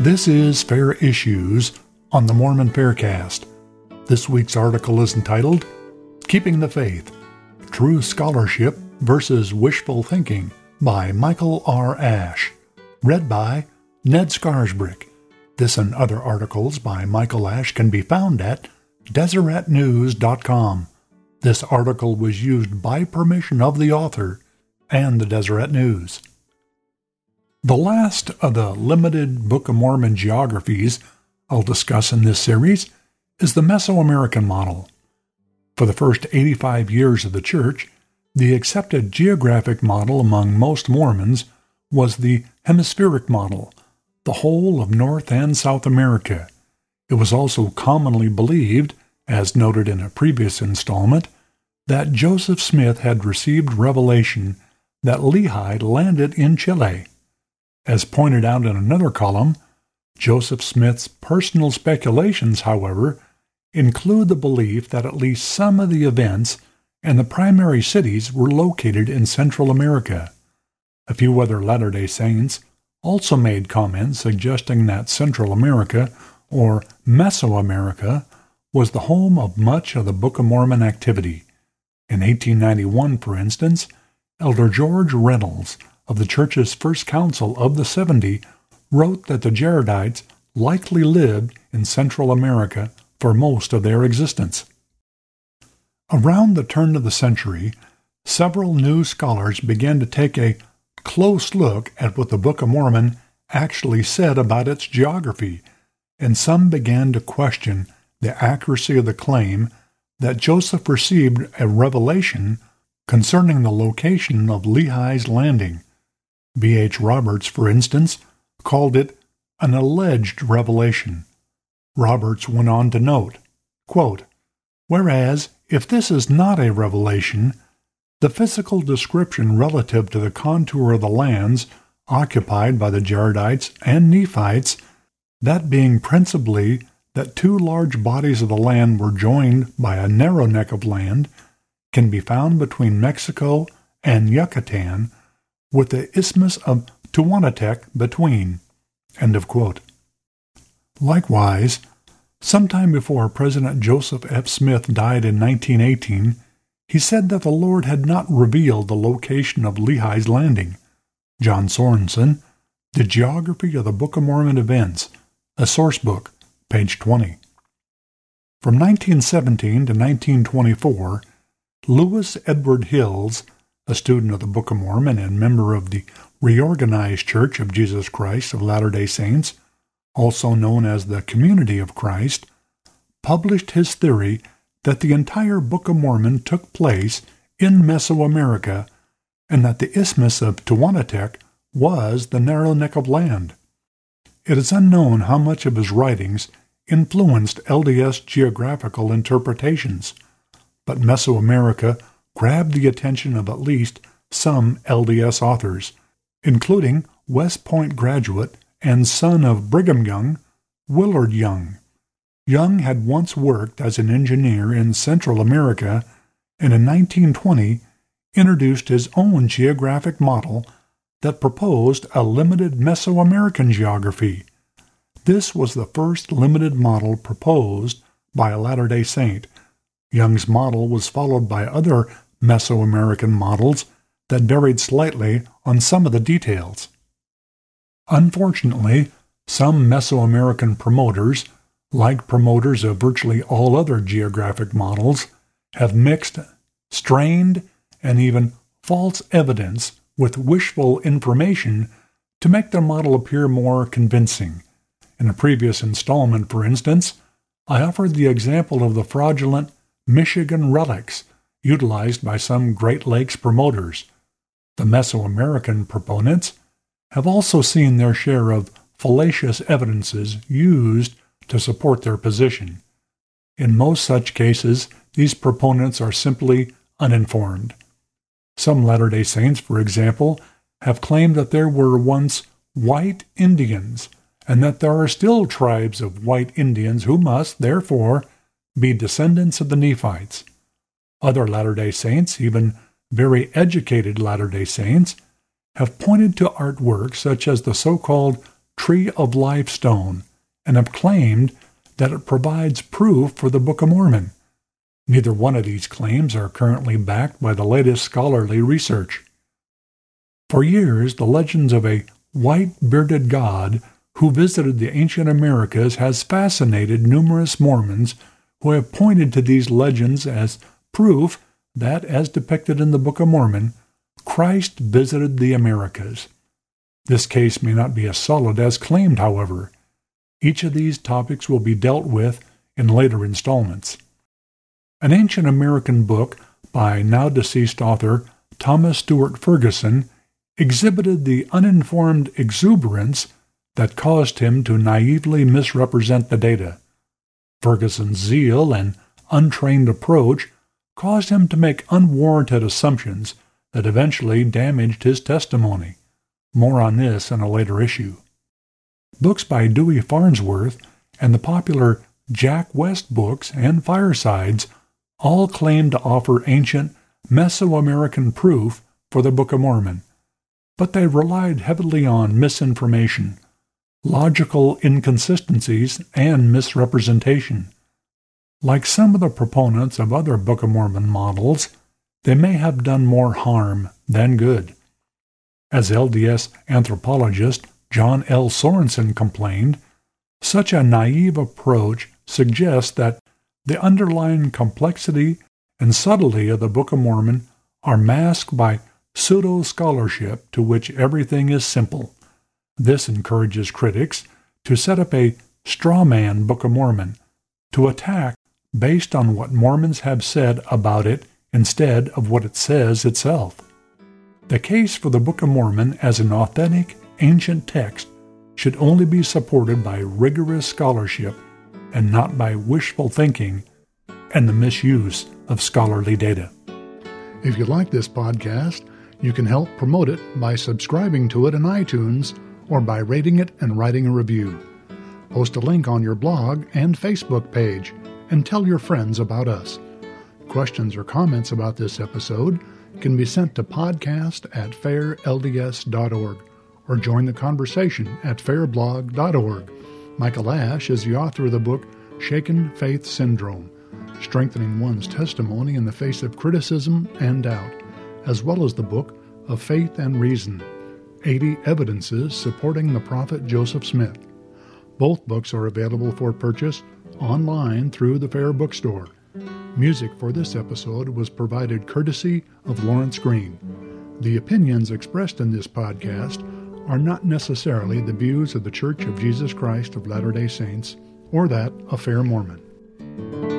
This is Fair Issues on the Mormon Faircast. This week's article is entitled Keeping the Faith True Scholarship versus Wishful Thinking by Michael R. Ash. Read by Ned Scarisbrick. This and other articles by Michael Ash can be found at DeseretNews.com. This article was used by permission of the author and the Deseret News. The last of the limited Book of Mormon geographies I'll discuss in this series is the Mesoamerican model. For the first 85 years of the Church, the accepted geographic model among most Mormons was the hemispheric model, the whole of North and South America. It was also commonly believed, as noted in a previous installment, that Joseph Smith had received revelation that Lehi landed in Chile. As pointed out in another column, Joseph Smith's personal speculations, however, include the belief that at least some of the events and the primary cities were located in Central America. A few other Latter day Saints also made comments suggesting that Central America, or Mesoamerica, was the home of much of the Book of Mormon activity. In 1891, for instance, Elder George Reynolds of the Church's First Council of the Seventy wrote that the Jaredites likely lived in Central America for most of their existence. Around the turn of the century, several new scholars began to take a close look at what the Book of Mormon actually said about its geography, and some began to question the accuracy of the claim that Joseph received a revelation concerning the location of Lehi's landing. B. H. Roberts, for instance, called it an alleged revelation. Roberts went on to note, quote, Whereas, if this is not a revelation, the physical description relative to the contour of the lands occupied by the Jaredites and Nephites, that being principally that two large bodies of the land were joined by a narrow neck of land, can be found between Mexico and Yucatan with the Isthmus of Tehuantepec between. Likewise, sometime before President Joseph F. Smith died in 1918, he said that the Lord had not revealed the location of Lehi's landing. John Sorenson, The Geography of the Book of Mormon Events, a source book, page 20. From 1917 to 1924, Louis Edward Hills a student of the Book of Mormon and member of the Reorganized Church of Jesus Christ of Latter day Saints, also known as the Community of Christ, published his theory that the entire Book of Mormon took place in Mesoamerica and that the Isthmus of Tehuantepec was the narrow neck of land. It is unknown how much of his writings influenced LDS geographical interpretations, but Mesoamerica grabbed the attention of at least some LDS authors, including West Point graduate and son of Brigham Young, Willard Young. Young had once worked as an engineer in Central America and in 1920 introduced his own geographic model that proposed a limited Mesoamerican geography. This was the first limited model proposed by a Latter day Saint. Young's model was followed by other Mesoamerican models that varied slightly on some of the details. Unfortunately, some Mesoamerican promoters, like promoters of virtually all other geographic models, have mixed, strained, and even false evidence with wishful information to make their model appear more convincing. In a previous installment, for instance, I offered the example of the fraudulent Michigan relics utilized by some Great Lakes promoters. The Mesoamerican proponents have also seen their share of fallacious evidences used to support their position. In most such cases, these proponents are simply uninformed. Some Latter day Saints, for example, have claimed that there were once white Indians and that there are still tribes of white Indians who must, therefore, be descendants of the Nephites. Other Latter day Saints, even very educated Latter day Saints, have pointed to artwork such as the so called Tree of Life stone and have claimed that it provides proof for the Book of Mormon. Neither one of these claims are currently backed by the latest scholarly research. For years, the legends of a white bearded god who visited the ancient Americas has fascinated numerous Mormons who have pointed to these legends as proof that, as depicted in the Book of Mormon, Christ visited the Americas. This case may not be as solid as claimed, however. Each of these topics will be dealt with in later installments. An ancient American book by now deceased author Thomas Stuart Ferguson exhibited the uninformed exuberance that caused him to naively misrepresent the data. Ferguson's zeal and untrained approach caused him to make unwarranted assumptions that eventually damaged his testimony. More on this in a later issue. Books by Dewey Farnsworth and the popular Jack West books and Firesides all claim to offer ancient Mesoamerican proof for the Book of Mormon, but they relied heavily on misinformation, logical inconsistencies, and misrepresentation. Like some of the proponents of other Book of Mormon models, they may have done more harm than good. As LDS anthropologist John L. Sorenson complained, such a naive approach suggests that the underlying complexity and subtlety of the Book of Mormon are masked by pseudo scholarship to which everything is simple. This encourages critics to set up a straw man Book of Mormon, to attack based on what Mormons have said about it instead of what it says itself. The case for the Book of Mormon as an authentic, ancient text should only be supported by rigorous scholarship and not by wishful thinking and the misuse of scholarly data. If you like this podcast, you can help promote it by subscribing to it in iTunes or by rating it and writing a review. Post a link on your blog and Facebook page and tell your friends about us. Questions or comments about this episode can be sent to podcast at fairlds.org or join the conversation at fairblog.org. Michael Ash is the author of the book Shaken Faith Syndrome Strengthening One's Testimony in the Face of Criticism and Doubt, as well as the book of Faith and Reason 80 Evidences Supporting the Prophet Joseph Smith. Both books are available for purchase online through the Fair Bookstore. Music for this episode was provided courtesy of Lawrence Green. The opinions expressed in this podcast are not necessarily the views of the Church of Jesus Christ of Latter day Saints or that of Fair Mormon.